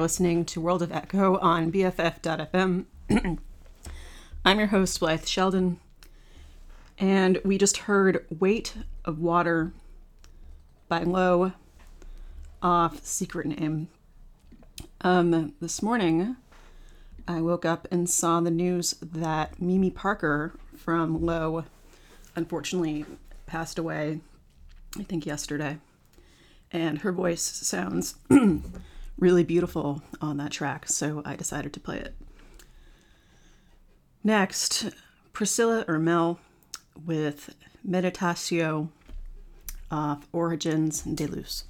you're listening to World of Echo on BFF.fm. I'm your host, Blythe Sheldon, and we just heard Weight of Water by Low off Secret Name. Um, this morning, I woke up and saw the news that Mimi Parker from Low unfortunately passed away, I think yesterday. And her voice sounds really beautiful on that track, so I decided to play it. Next, Priscilla Ermel with Meditatio of Origens Da Luz.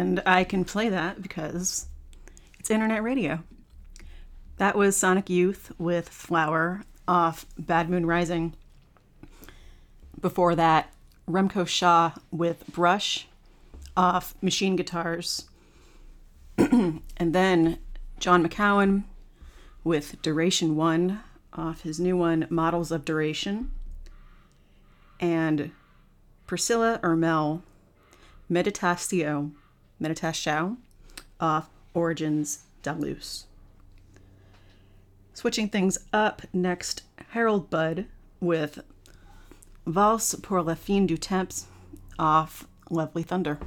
And I can play that because it's internet radio. That was Sonic Youth with Flower off Bad Moon Rising. Before that, Remko Scha with Brush off Machine Guitars. and then John McCowen with Duration 1 off his new one, Models of Duration. And Priscilla Ermel, Meditatio, Meditatio off Origins Dalus. Switching things up, next, Harold Budd with Valse pour la fin du temps off Lovely Thunder.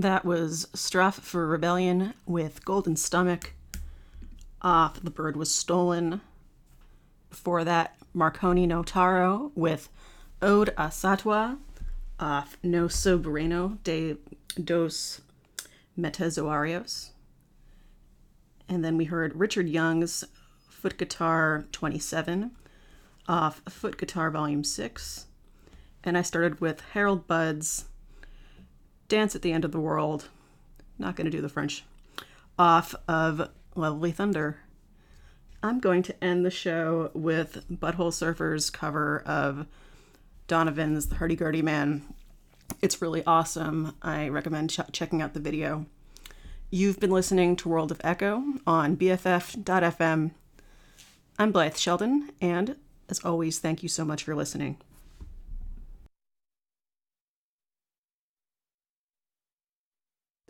That was Strafe Für Rebellion with Golden Stomach off The Bird Was Stolen. Before that, Marconi Notaro with Ode a Satwa off No Sub Reino Dos Metazoarios. And then we heard Richard Youngs Foot Guitar 27 off Foot Guitar Volume 6. And I started with Harold Budd's Dance at the End of the World. Not going to do the French. Off of Lovely Thunder. I'm going to end the show with Butthole Surfer's cover of Donovan's The Hurdy Gurdy Man. It's really awesome. I recommend ch- checking out the video. You've been listening to World of Echo on BFF.fm. I'm Blythe Sheldon, and as always, thank you so much for listening.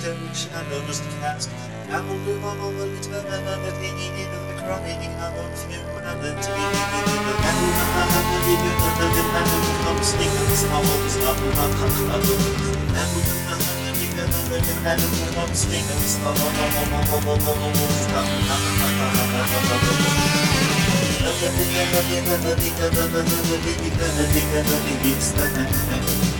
smile the steam Gazing with tranquility And I'm the leader and come sneaking slow Stop and the I'm the leader and come sneaking slow Stop and Shadows cast I will all the eternity of the out of humanity. And come sneaking songs of And come sneaking